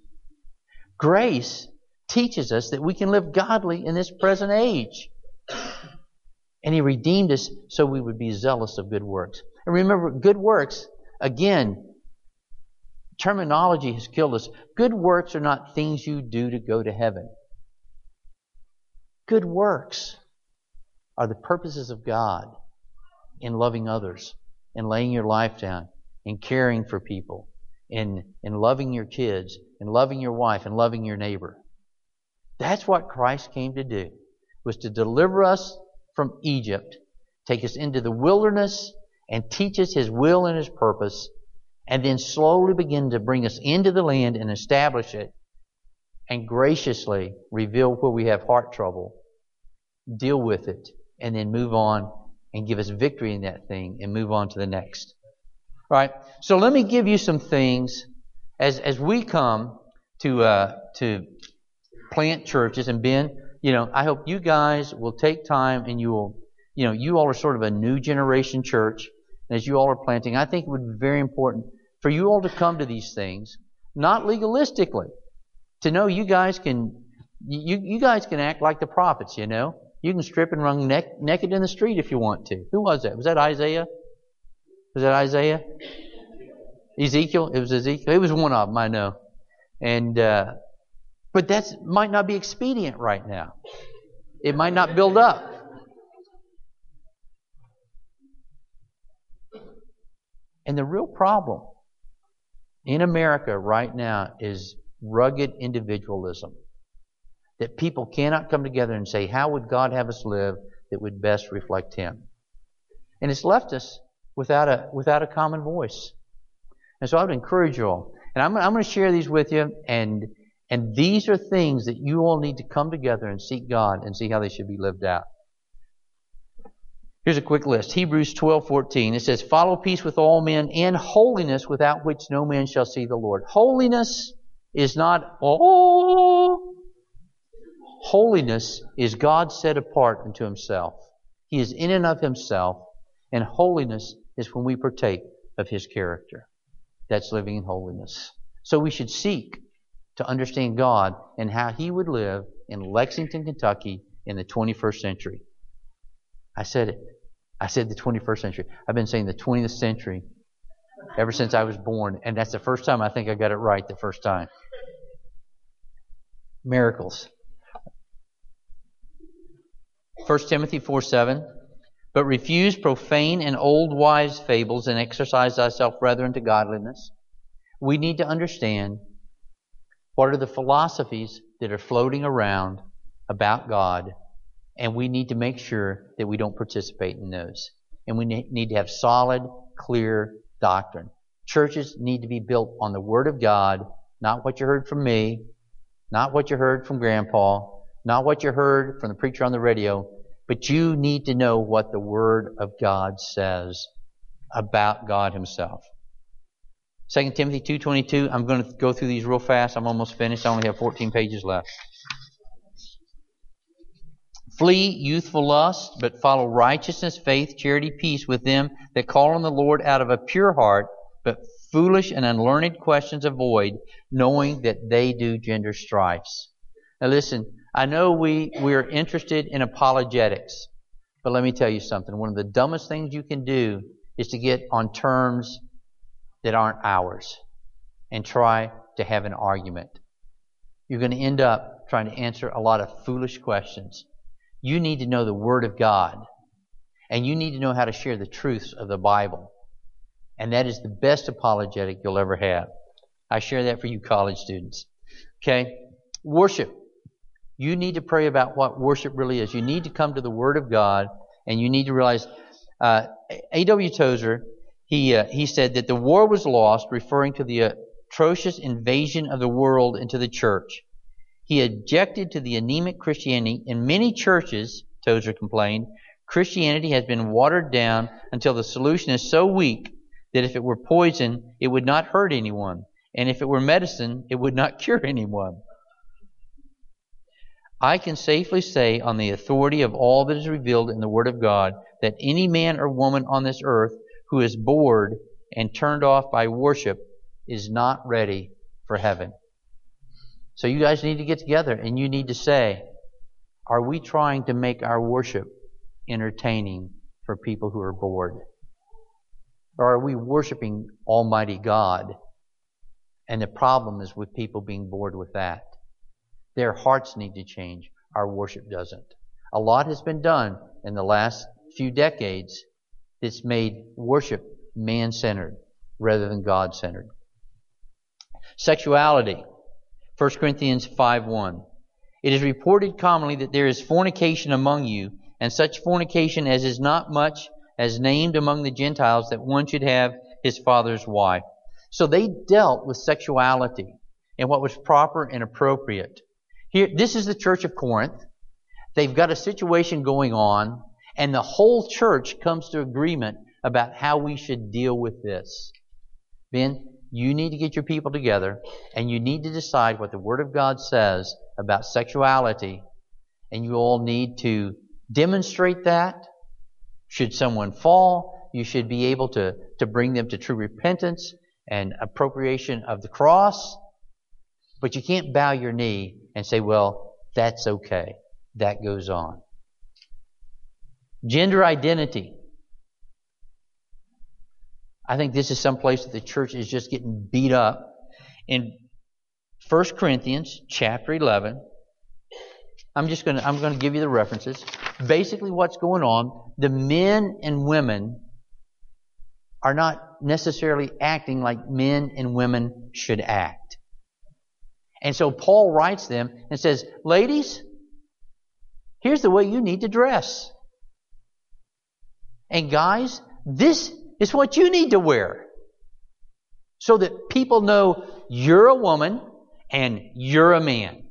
Grace teaches us that we can live godly in this present age. And He redeemed us so we would be zealous of good works. And remember, good works, again, terminology has killed us. Good works are not things you do to go to heaven. Good works are the purposes of God in loving others, in laying your life down, in caring for people, in, in loving your kids, in loving your wife, and loving your neighbor. That's what Christ came to do, was to deliver us from Egypt, take us into the wilderness, and teach us His will and His purpose, and then slowly begin to bring us into the land and establish it, and graciously reveal where we have heart trouble, deal with it, and then move on and give us victory in that thing and move on to the next. All right. So let me give you some things as as we come to uh, to plant churches and Ben. You know, I hope you guys will take time and you will, you know, you all are sort of a new generation church. And as you all are planting, I think it would be very important for you all to come to these things, not legalistically, to know you guys can, you, you guys can act like the prophets, you know. You can strip and run neck, naked in the street if you want to. Who was that? Was that Isaiah? Was that Isaiah? Ezekiel? It was Ezekiel. It was one of them, I know. And, uh, but that might not be expedient right now. It might not build up. And the real problem in America right now is rugged individualism that people cannot come together and say, How would God have us live that would best reflect Him? And it's left us without a, without a common voice. And so I would encourage you all. And I'm, I'm going to share these with you, and, and these are things that you all need to come together and seek God and see how they should be lived out. Here's a quick list. Hebrews 12:14. It says, "Follow peace with all men and holiness without which no man shall see the Lord." Holiness is not oh Holiness is God set apart unto himself. He is in and of himself, and holiness is when we partake of his character. That's living in holiness. So we should seek to understand God and how he would live in Lexington, Kentucky in the 21st century. I said it. I said the 21st century. I've been saying the 20th century ever since I was born, and that's the first time I think I got it right the first time. Miracles. 1 Timothy 4 7. But refuse profane and old wives' fables and exercise thyself rather unto godliness. We need to understand what are the philosophies that are floating around about God, and we need to make sure that we don't participate in those. And we need to have solid, clear doctrine. Churches need to be built on the Word of God, not what you heard from me, not what you heard from Grandpa, not what you heard from the preacher on the radio, but you need to know what the Word of God says about God Himself. 2 Timothy 2.22, I'm going to go through these real fast. I'm almost finished. I only have 14 pages left. Flee youthful lust, but follow righteousness, faith, charity, peace with them that call on the Lord out of a pure heart, but foolish and unlearned questions avoid, knowing that they do gender strifes. Now listen, I know we, we're interested in apologetics, but let me tell you something. One of the dumbest things you can do is to get on terms that aren't ours and try to have an argument. You're going to end up trying to answer a lot of foolish questions. You need to know the Word of God, and you need to know how to share the truths of the Bible. And that is the best apologetic you'll ever have. I share that for you college students. Okay? Worship. You need to pray about what worship really is. You need to come to the Word of God, and you need to realize. Uh, A.W. Tozer, he uh, he said that the war was lost, referring to the atrocious invasion of the world into the church. He objected to the anemic Christianity. In many churches, Tozer complained, Christianity has been watered down until the solution is so weak that if it were poison, it would not hurt anyone, and if it were medicine, it would not cure anyone. I can safely say, on the authority of all that is revealed in the Word of God, that any man or woman on this earth who is bored and turned off by worship is not ready for heaven. So you guys need to get together and you need to say, are we trying to make our worship entertaining for people who are bored? Or are we worshiping Almighty God? And the problem is with people being bored with that. Their hearts need to change. Our worship doesn't. A lot has been done in the last few decades that's made worship man centered rather than God centered. Sexuality. 1 Corinthians 5 1. It is reported commonly that there is fornication among you, and such fornication as is not much as named among the Gentiles that one should have his father's wife. So they dealt with sexuality and what was proper and appropriate. Here, this is the church of Corinth. They've got a situation going on, and the whole church comes to agreement about how we should deal with this. Ben, you need to get your people together, and you need to decide what the Word of God says about sexuality, and you all need to demonstrate that. Should someone fall, you should be able to, to bring them to true repentance and appropriation of the cross. But you can't bow your knee and say, well, that's okay. That goes on. Gender identity. I think this is some place that the church is just getting beat up. In 1 Corinthians chapter 11, I'm just going to I'm going to give you the references. Basically what's going on, the men and women are not necessarily acting like men and women should act. And so Paul writes them and says, "Ladies, here's the way you need to dress. And guys, this is what you need to wear. So that people know you're a woman and you're a man.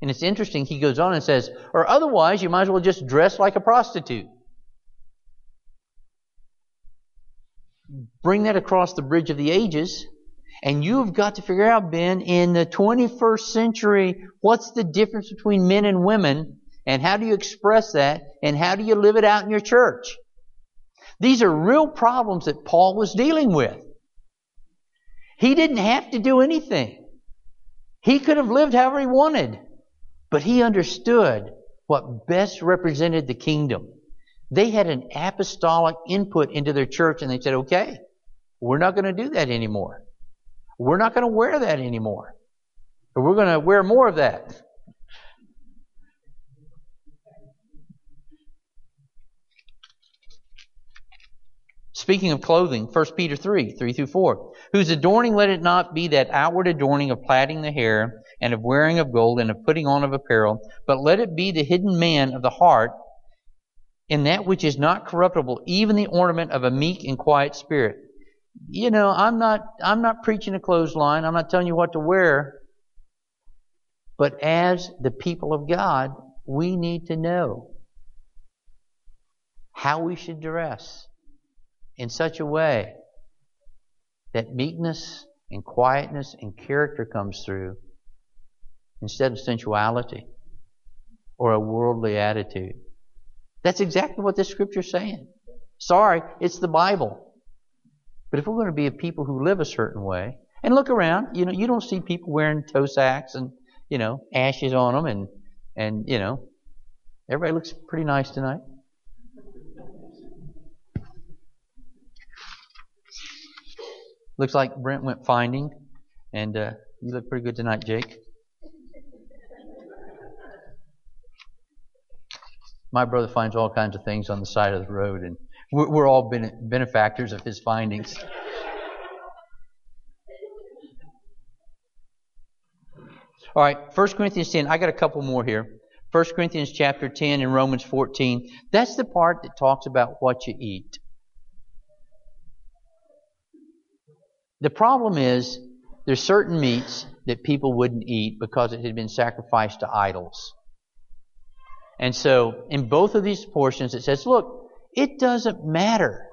And it's interesting, he goes on and says, or otherwise, you might as well just dress like a prostitute. Bring that across the bridge of the ages, and you've got to figure out, Ben, in the 21st century, what's the difference between men and women, and how do you express that, and how do you live it out in your church? These are real problems that Paul was dealing with. He didn't have to do anything. He could have lived however he wanted. But he understood what best represented the kingdom. They had an apostolic input into their church and they said, okay, we're not going to do that anymore. We're not going to wear that anymore. We're going to wear more of that. Speaking of clothing, 1 Peter 3, 3 through 4. Whose adorning let it not be that outward adorning of plaiting the hair, and of wearing of gold, and of putting on of apparel, but let it be the hidden man of the heart, in that which is not corruptible, even the ornament of a meek and quiet spirit. You know, I'm not, I'm not preaching a clothesline. I'm not telling you what to wear. But as the people of God, we need to know how we should dress in such a way that meekness and quietness and character comes through instead of sensuality or a worldly attitude. That's exactly what this scripture's saying. Sorry, it's the Bible. But if we're going to be a people who live a certain way, and look around, you know, you don't see people wearing toe sacks and, you know, ashes on them and, and, you know, everybody looks pretty nice tonight. Looks like Brent went finding, and uh, you look pretty good tonight, Jake. My brother finds all kinds of things on the side of the road, and we're, we're all benefactors of his findings. All right, 1 Corinthians 10. I got a couple more here. 1 Corinthians chapter 10 and Romans 14. That's the part that talks about what you eat. The problem is there's certain meats that people wouldn't eat because it had been sacrificed to idols. And so in both of these portions it says, look, it doesn't matter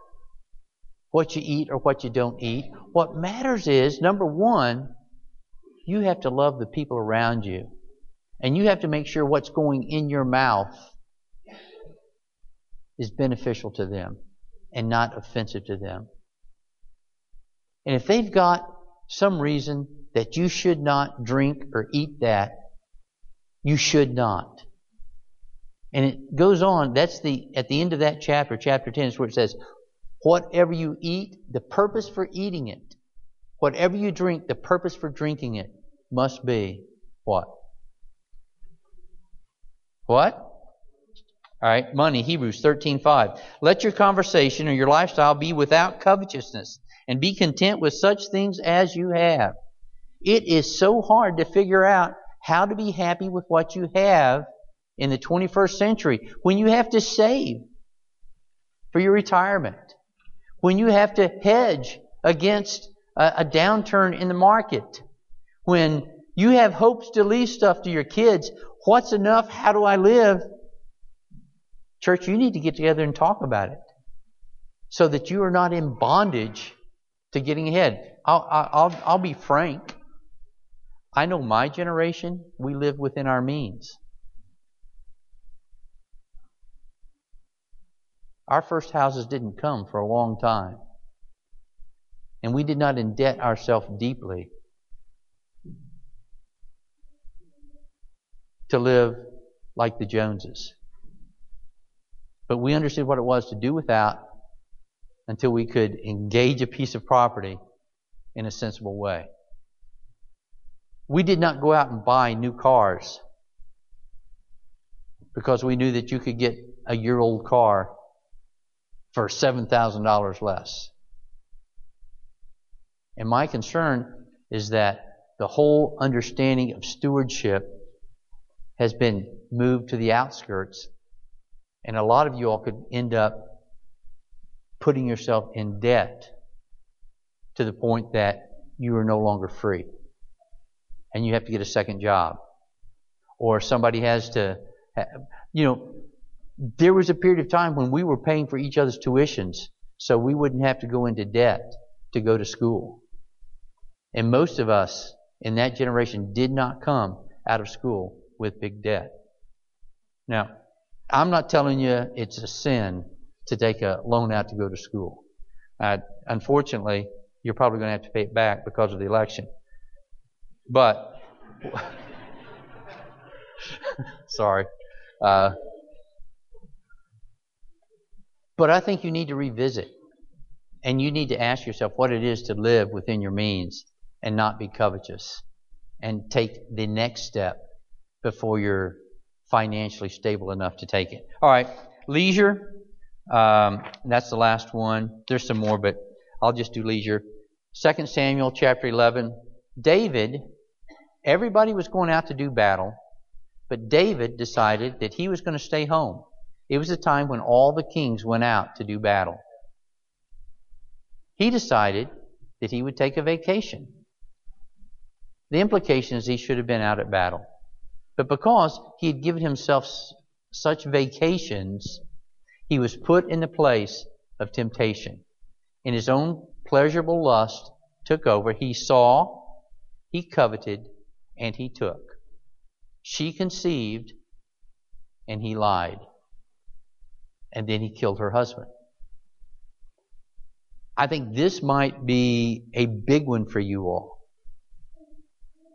what you eat or what you don't eat. What matters is, number one, you have to love the people around you. And you have to make sure what's going in your mouth is beneficial to them and not offensive to them. And if they've got some reason that you should not drink or eat that, you should not. And it goes on, that's the, at the end of that chapter, chapter 10, is where it says, whatever you eat, the purpose for eating it, whatever you drink, the purpose for drinking it must be what? What? All right, money, Hebrews 13:5. Let your conversation or your lifestyle be without covetousness and be content with such things as you have. It is so hard to figure out how to be happy with what you have in the 21st century when you have to save for your retirement, when you have to hedge against a, a downturn in the market, when you have hopes to leave stuff to your kids. What's enough? How do I live? Church, you need to get together and talk about it so that you are not in bondage to getting ahead. I'll, I'll, I'll be frank. I know my generation, we live within our means. Our first houses didn't come for a long time. And we did not indebt ourselves deeply to live like the Joneses. But we understood what it was to do without until we could engage a piece of property in a sensible way. We did not go out and buy new cars because we knew that you could get a year old car for $7,000 less. And my concern is that the whole understanding of stewardship has been moved to the outskirts. And a lot of you all could end up putting yourself in debt to the point that you are no longer free. And you have to get a second job. Or somebody has to, you know, there was a period of time when we were paying for each other's tuitions so we wouldn't have to go into debt to go to school. And most of us in that generation did not come out of school with big debt. Now, I'm not telling you it's a sin to take a loan out to go to school. Uh, unfortunately, you're probably going to have to pay it back because of the election. But, sorry. Uh, but I think you need to revisit and you need to ask yourself what it is to live within your means and not be covetous and take the next step before you're financially stable enough to take it. All right, leisure. Um, that's the last one. There's some more, but I'll just do leisure. 2 Samuel chapter 11. David, everybody was going out to do battle, but David decided that he was going to stay home. It was a time when all the kings went out to do battle. He decided that he would take a vacation. The implication is he should have been out at battle. But because he had given himself such vacations, he was put in the place of temptation. And his own pleasurable lust took over. He saw, he coveted, and he took. She conceived, and he lied. And then he killed her husband. I think this might be a big one for you all.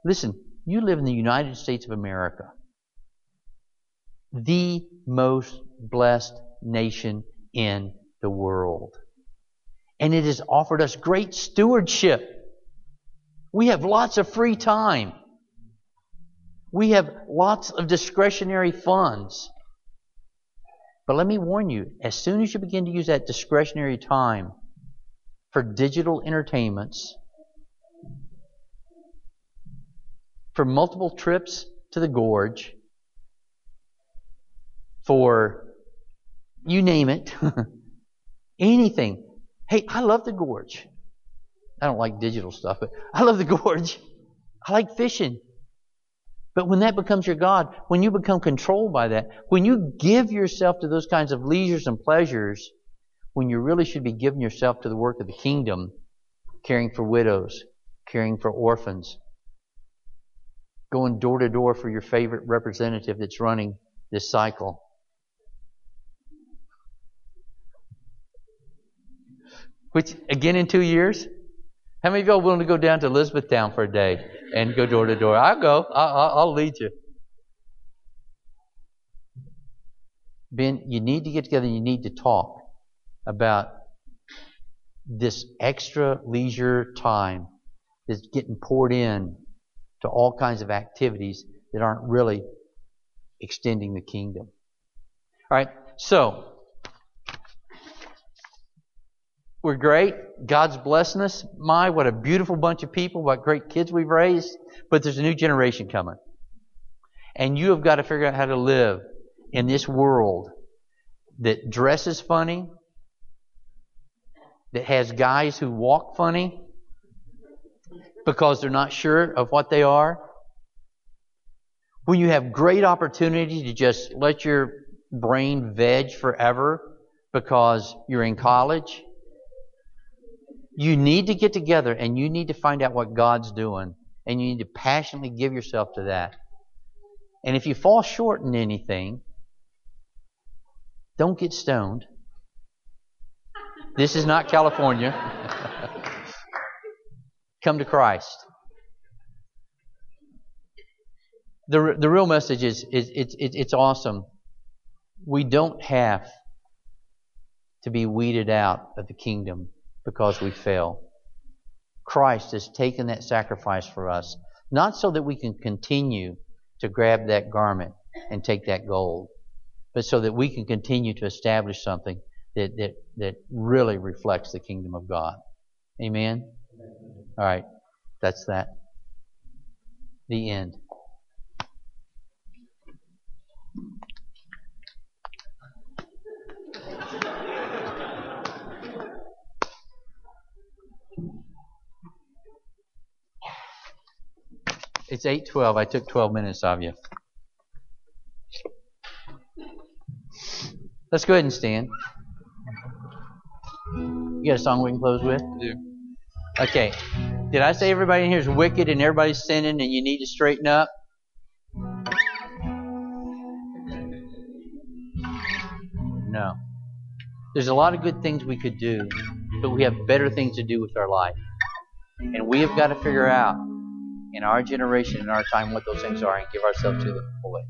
Listen, you live in the United States of America, the most blessed nation in the world. And it has offered us great stewardship. We have lots of free time. We have lots of discretionary funds. But let me warn you, as soon as you begin to use that discretionary time for digital entertainments, for multiple trips to the gorge, for you name it, anything. Hey, I love the gorge. I don't like digital stuff, but I love the gorge. I like fishing. But when that becomes your God, when you become controlled by that, when you give yourself to those kinds of leisures and pleasures, when you really should be giving yourself to the work of the kingdom, caring for widows, caring for orphans, going door to door for your favorite representative that's running this cycle. Which, again, in two years, how many of y'all willing to go down to Elizabethtown for a day and go door to door? I'll go. I'll, I'll lead you. Ben, you need to get together and you need to talk about this extra leisure time that's getting poured in to all kinds of activities that aren't really extending the kingdom. All right, so we're great. God's blessing us. My, what a beautiful bunch of people, what great kids we've raised. But there's a new generation coming. And you have got to figure out how to live in this world that dresses funny, that has guys who walk funny because they're not sure of what they are. When you have great opportunity to just let your brain veg forever because you're in college, you need to get together and you need to find out what God's doing. And you need to passionately give yourself to that. And if you fall short in anything, don't get stoned. This is not California. Come to Christ. The, the real message is, is it's, it's, it's awesome. We don't have to be weeded out of the kingdom because we fail. Christ has taken that sacrifice for us, not so that we can continue to grab that garment and take that gold, but so that we can continue to establish something that, that, that really reflects the kingdom of God. Amen? All right. That's that. The end. It's 8:12. I took 12 minutes of you. Let's go ahead and stand. You got a song we can close with? I do. Okay. Did I say everybody in here is wicked and everybody's sinning and you need to straighten up? No. There's a lot of good things we could do, but we have better things to do with our life. And we have got to figure out in our generation, in our time, what those things are and give ourselves to them fully.